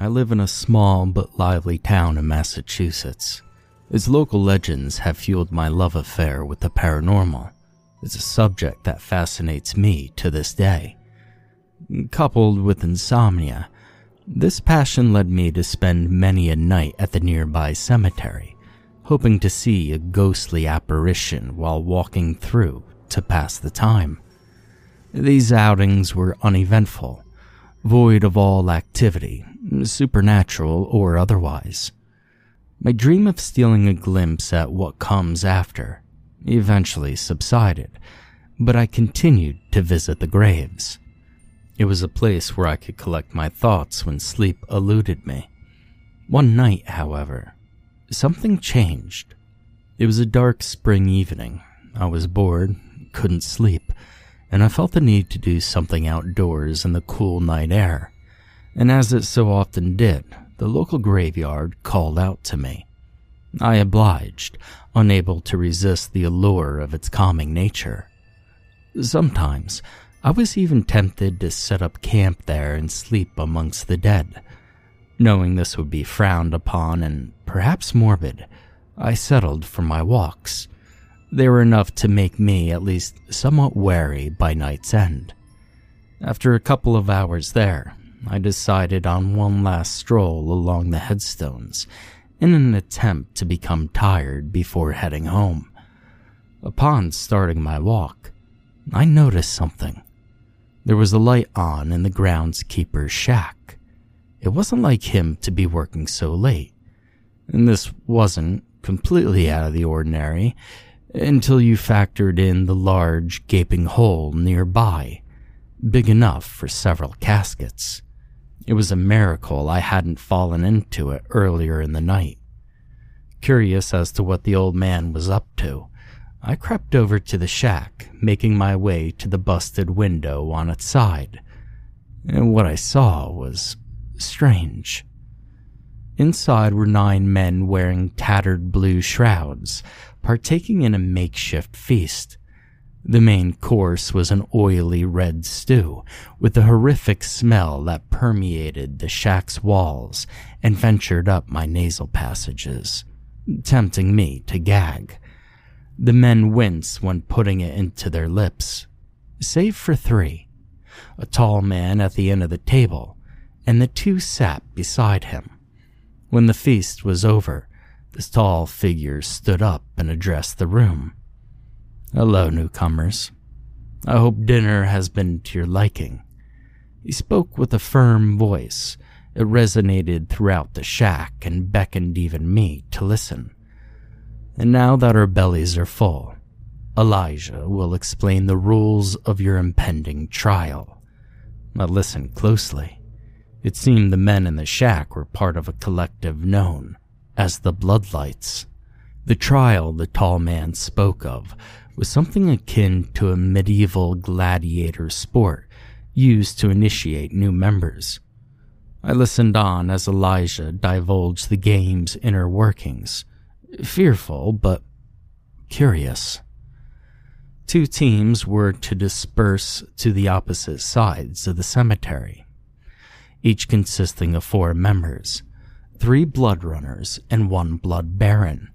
I live in a small but lively town in Massachusetts. Its local legends have fueled my love affair with the paranormal. It's a subject that fascinates me to this day. Coupled with insomnia, this passion led me to spend many a night at the nearby cemetery, hoping to see a ghostly apparition while walking through to pass the time. These outings were uneventful, void of all activity, supernatural or otherwise. My dream of stealing a glimpse at what comes after eventually subsided, but I continued to visit the graves. It was a place where I could collect my thoughts when sleep eluded me. One night, however, something changed. It was a dark spring evening. I was bored, couldn't sleep, and I felt the need to do something outdoors in the cool night air. And as it so often did, the local graveyard called out to me. I obliged, unable to resist the allure of its calming nature. Sometimes, I was even tempted to set up camp there and sleep amongst the dead. Knowing this would be frowned upon and perhaps morbid, I settled for my walks. They were enough to make me at least somewhat wary by night's end. After a couple of hours there, I decided on one last stroll along the headstones in an attempt to become tired before heading home. Upon starting my walk, I noticed something. There was a light on in the groundskeeper's shack. It wasn't like him to be working so late, and this wasn't completely out of the ordinary until you factored in the large gaping hole nearby, big enough for several caskets. It was a miracle I hadn't fallen into it earlier in the night. Curious as to what the old man was up to, I crept over to the shack, making my way to the busted window on its side. And what I saw was strange. Inside were nine men wearing tattered blue shrouds, partaking in a makeshift feast. The main course was an oily red stew with a horrific smell that permeated the shack's walls and ventured up my nasal passages, tempting me to gag. The men wince when putting it into their lips, save for three a tall man at the end of the table, and the two sat beside him. When the feast was over, this tall figure stood up and addressed the room. Hello, newcomers. I hope dinner has been to your liking. He spoke with a firm voice. It resonated throughout the shack and beckoned even me to listen. And now that our bellies are full, Elijah will explain the rules of your impending trial. But listen closely. It seemed the men in the shack were part of a collective known as the Bloodlights. The trial the tall man spoke of was something akin to a medieval gladiator sport used to initiate new members. I listened on as Elijah divulged the game's inner workings, fearful but curious. Two teams were to disperse to the opposite sides of the cemetery, each consisting of four members three blood runners and one blood baron.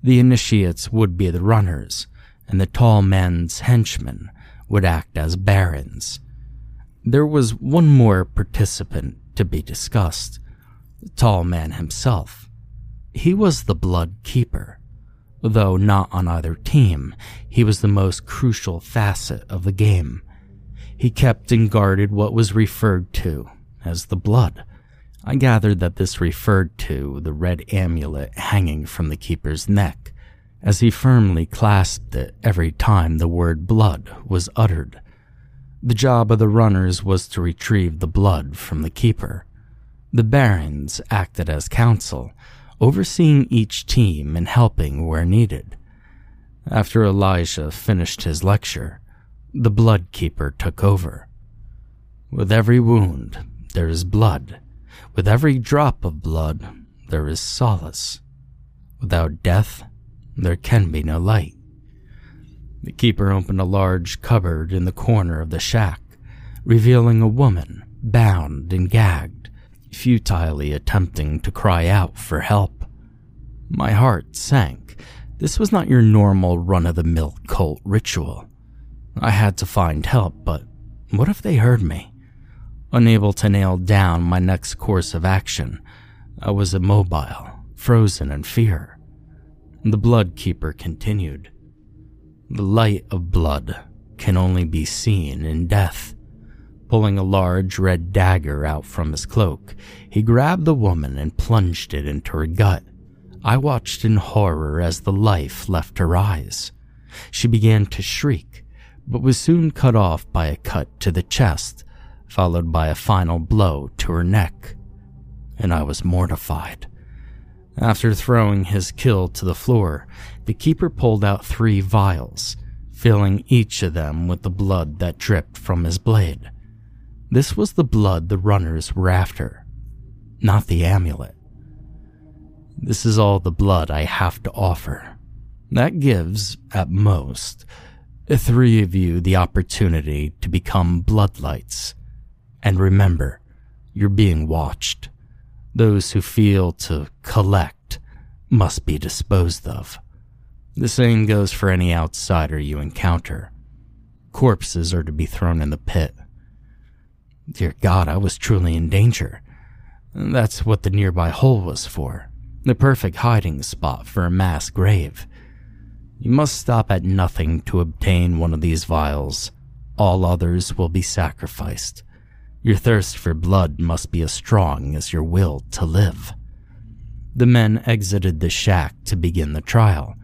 The initiates would be the runners, and the tall man's henchmen would act as barons. There was one more participant to be discussed the tall man himself. He was the Blood Keeper. Though not on either team, he was the most crucial facet of the game. He kept and guarded what was referred to as the blood. I gathered that this referred to the red amulet hanging from the keeper's neck, as he firmly clasped it every time the word blood was uttered. The job of the runners was to retrieve the blood from the keeper. The barons acted as counsel, overseeing each team and helping where needed. After Elijah finished his lecture, the blood keeper took over. With every wound, there is blood. With every drop of blood, there is solace. Without death, there can be no light. The keeper opened a large cupboard in the corner of the shack, revealing a woman bound and gagged, futilely attempting to cry out for help. My heart sank. This was not your normal run of the mill cult ritual. I had to find help, but what if they heard me? Unable to nail down my next course of action, I was immobile, frozen in fear. The blood keeper continued. The light of blood can only be seen in death. Pulling a large red dagger out from his cloak, he grabbed the woman and plunged it into her gut. I watched in horror as the life left her eyes. She began to shriek, but was soon cut off by a cut to the chest, followed by a final blow to her neck. And I was mortified. After throwing his kill to the floor, the keeper pulled out three vials, filling each of them with the blood that dripped from his blade. This was the blood the runners were after, not the amulet. This is all the blood I have to offer. That gives, at most, three of you the opportunity to become bloodlights. And remember, you're being watched. Those who feel to collect must be disposed of. The same goes for any outsider you encounter. Corpses are to be thrown in the pit. Dear God, I was truly in danger. That's what the nearby hole was for. The perfect hiding spot for a mass grave. You must stop at nothing to obtain one of these vials. All others will be sacrificed. Your thirst for blood must be as strong as your will to live. The men exited the shack to begin the trial.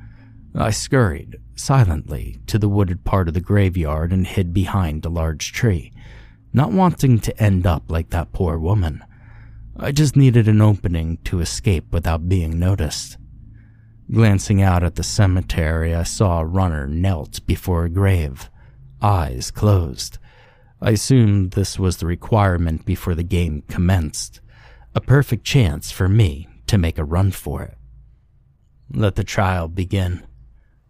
I scurried, silently, to the wooded part of the graveyard and hid behind a large tree, not wanting to end up like that poor woman. I just needed an opening to escape without being noticed. Glancing out at the cemetery, I saw a runner knelt before a grave, eyes closed. I assumed this was the requirement before the game commenced, a perfect chance for me to make a run for it. Let the trial begin.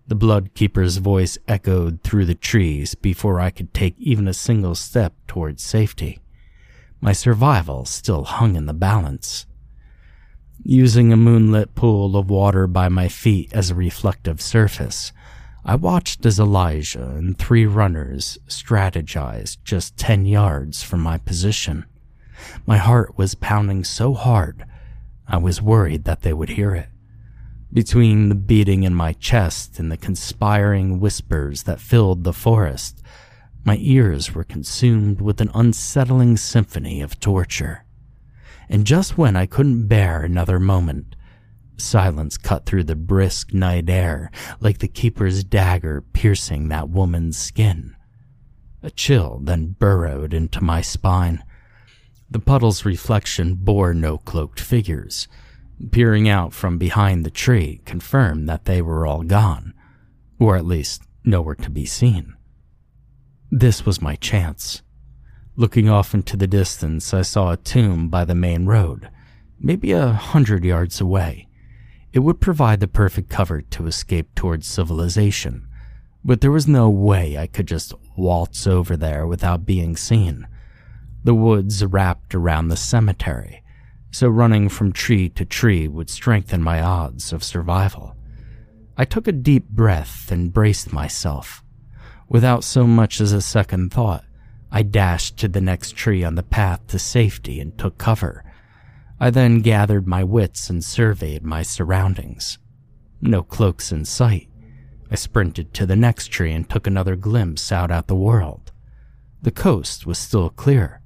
The blood keeper's voice echoed through the trees before I could take even a single step towards safety. My survival still hung in the balance. Using a moonlit pool of water by my feet as a reflective surface, I watched as Elijah and three runners strategized just 10 yards from my position. My heart was pounding so hard, I was worried that they would hear it. Between the beating in my chest and the conspiring whispers that filled the forest, my ears were consumed with an unsettling symphony of torture. And just when I couldn't bear another moment, silence cut through the brisk night air like the keeper's dagger piercing that woman's skin. A chill then burrowed into my spine. The puddle's reflection bore no cloaked figures peering out from behind the tree confirmed that they were all gone, or at least nowhere to be seen. This was my chance. Looking off into the distance, I saw a tomb by the main road, maybe a hundred yards away. It would provide the perfect cover to escape towards civilization, but there was no way I could just waltz over there without being seen. The woods wrapped around the cemetery, so running from tree to tree would strengthen my odds of survival. I took a deep breath and braced myself. Without so much as a second thought, I dashed to the next tree on the path to safety and took cover. I then gathered my wits and surveyed my surroundings. No cloaks in sight. I sprinted to the next tree and took another glimpse out at the world. The coast was still clear.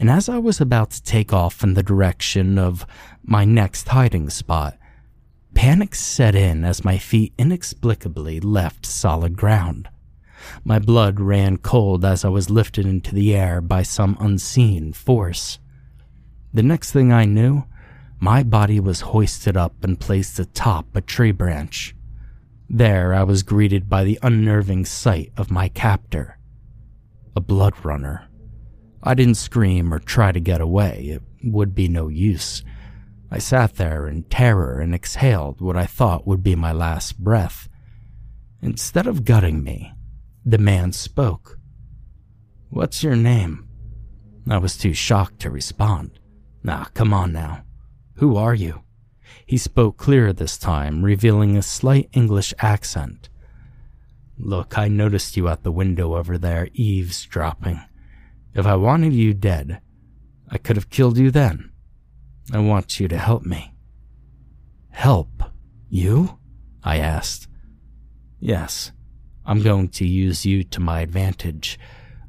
And as I was about to take off in the direction of my next hiding spot, panic set in as my feet inexplicably left solid ground. My blood ran cold as I was lifted into the air by some unseen force. The next thing I knew, my body was hoisted up and placed atop a tree branch. There I was greeted by the unnerving sight of my captor, a blood runner. I didn't scream or try to get away, it would be no use. I sat there in terror and exhaled what I thought would be my last breath. Instead of gutting me, the man spoke. What's your name? I was too shocked to respond. Nah, come on now. Who are you? He spoke clearer this time, revealing a slight English accent. Look, I noticed you at the window over there, eavesdropping. If I wanted you dead, I could have killed you then. I want you to help me. Help? You? I asked. Yes, I'm going to use you to my advantage.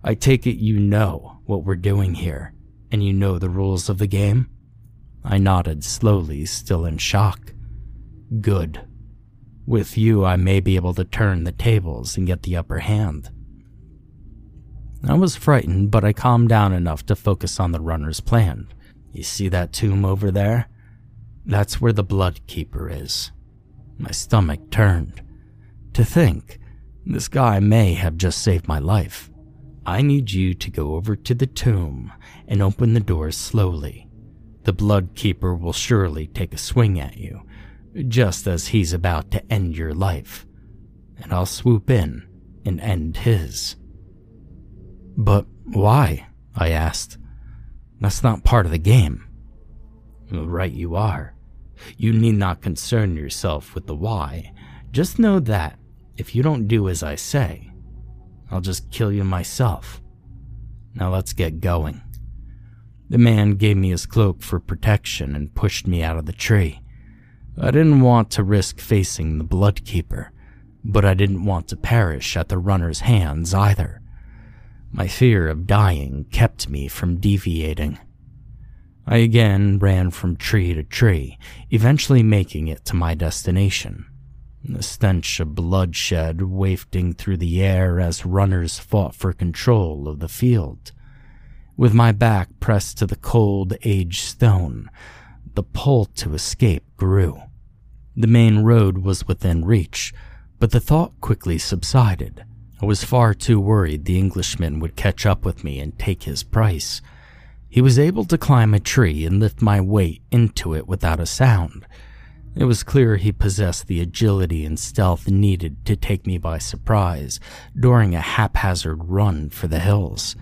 I take it you know what we're doing here, and you know the rules of the game? I nodded slowly, still in shock. Good. With you, I may be able to turn the tables and get the upper hand. I was frightened, but I calmed down enough to focus on the runner's plan. You see that tomb over there? That's where the Blood Keeper is. My stomach turned. To think, this guy may have just saved my life. I need you to go over to the tomb and open the door slowly. The Blood Keeper will surely take a swing at you, just as he's about to end your life. And I'll swoop in and end his. But why? I asked. That's not part of the game. Right, you are. You need not concern yourself with the why. Just know that if you don't do as I say, I'll just kill you myself. Now let's get going. The man gave me his cloak for protection and pushed me out of the tree. I didn't want to risk facing the Bloodkeeper, but I didn't want to perish at the runner's hands either. My fear of dying kept me from deviating. I again ran from tree to tree, eventually making it to my destination. The stench of bloodshed wafting through the air as runners fought for control of the field. With my back pressed to the cold, aged stone, the pull to escape grew. The main road was within reach, but the thought quickly subsided. I was far too worried the Englishman would catch up with me and take his price. He was able to climb a tree and lift my weight into it without a sound. It was clear he possessed the agility and stealth needed to take me by surprise during a haphazard run for the hills.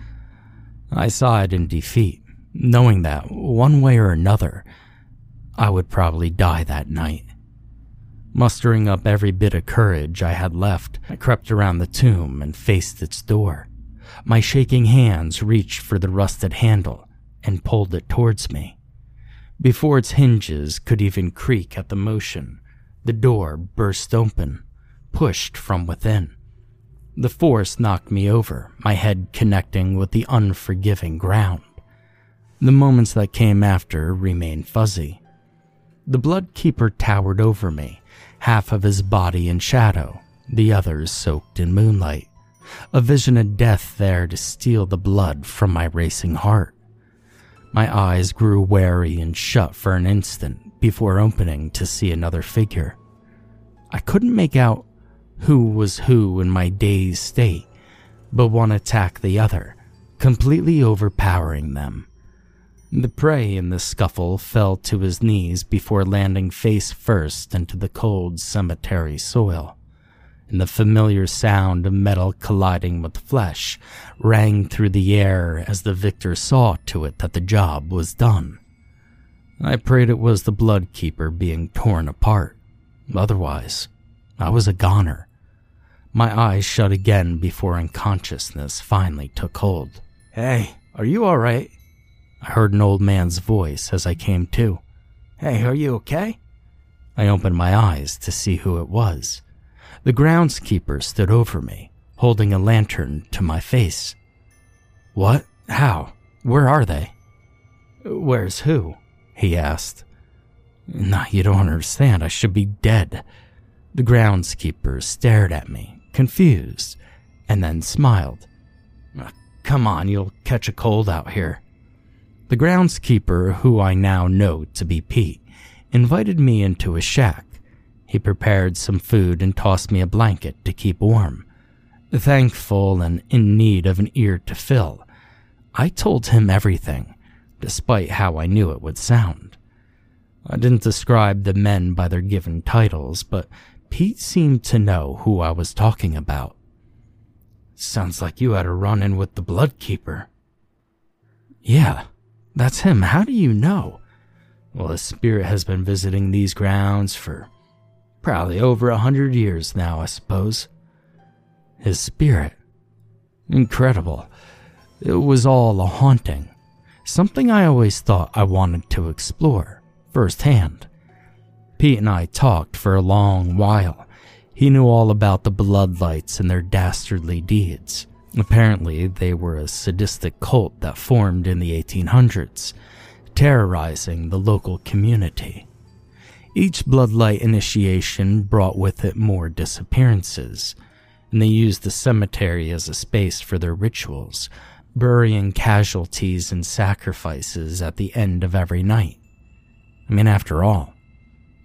I sighed in defeat, knowing that, one way or another, I would probably die that night. Mustering up every bit of courage I had left, I crept around the tomb and faced its door. My shaking hands reached for the rusted handle and pulled it towards me. Before its hinges could even creak at the motion, the door burst open, pushed from within. The force knocked me over, my head connecting with the unforgiving ground. The moments that came after remained fuzzy. The Blood Keeper towered over me, half of his body in shadow, the others soaked in moonlight. A vision of death there to steal the blood from my racing heart. My eyes grew wary and shut for an instant before opening to see another figure. I couldn't make out who was who in my dazed state, but one attacked the other, completely overpowering them. The prey in the scuffle fell to his knees before landing face first into the cold cemetery soil, and the familiar sound of metal colliding with flesh rang through the air as the victor saw to it that the job was done. I prayed it was the blood keeper being torn apart. Otherwise, I was a goner. My eyes shut again before unconsciousness finally took hold. Hey, are you alright? I heard an old man's voice as I came to. Hey, are you okay? I opened my eyes to see who it was. The groundskeeper stood over me, holding a lantern to my face. What? How? Where are they? Where's who? he asked. Nah, you don't understand. I should be dead. The groundskeeper stared at me, confused, and then smiled. Ah, come on, you'll catch a cold out here. The groundskeeper, who I now know to be Pete, invited me into his shack. He prepared some food and tossed me a blanket to keep warm. Thankful and in need of an ear to fill, I told him everything, despite how I knew it would sound. I didn't describe the men by their given titles, but Pete seemed to know who I was talking about. Sounds like you had a run in with the Bloodkeeper. Yeah, that's him. How do you know? Well, his spirit has been visiting these grounds for probably over a hundred years now, I suppose. His spirit. Incredible. It was all a haunting. Something I always thought I wanted to explore firsthand. Pete and I talked for a long while. He knew all about the Bloodlights and their dastardly deeds. Apparently, they were a sadistic cult that formed in the 1800s, terrorizing the local community. Each Bloodlight initiation brought with it more disappearances, and they used the cemetery as a space for their rituals, burying casualties and sacrifices at the end of every night. I mean, after all,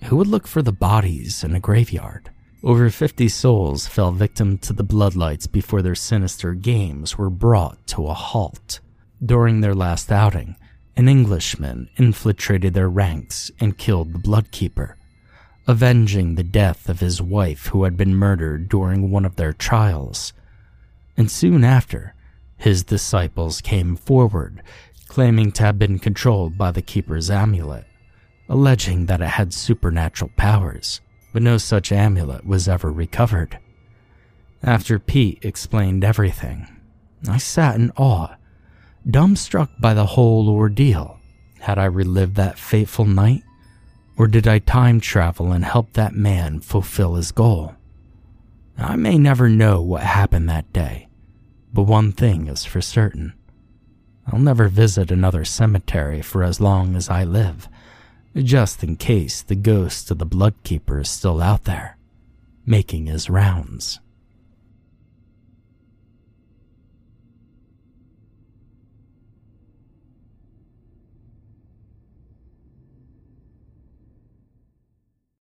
who would look for the bodies in a graveyard? Over 50 souls fell victim to the Bloodlights before their sinister games were brought to a halt. During their last outing, an Englishman infiltrated their ranks and killed the Bloodkeeper, avenging the death of his wife who had been murdered during one of their trials. And soon after, his disciples came forward, claiming to have been controlled by the Keeper's amulet, alleging that it had supernatural powers, but no such amulet was ever recovered. After Pete explained everything, I sat in awe dumbstruck by the whole ordeal. Had I relived that fateful night? Or did I time travel and help that man fulfill his goal? I may never know what happened that day, but one thing is for certain. I'll never visit another cemetery for as long as I live, just in case the ghost of the Bloodkeeper is still out there, making his rounds.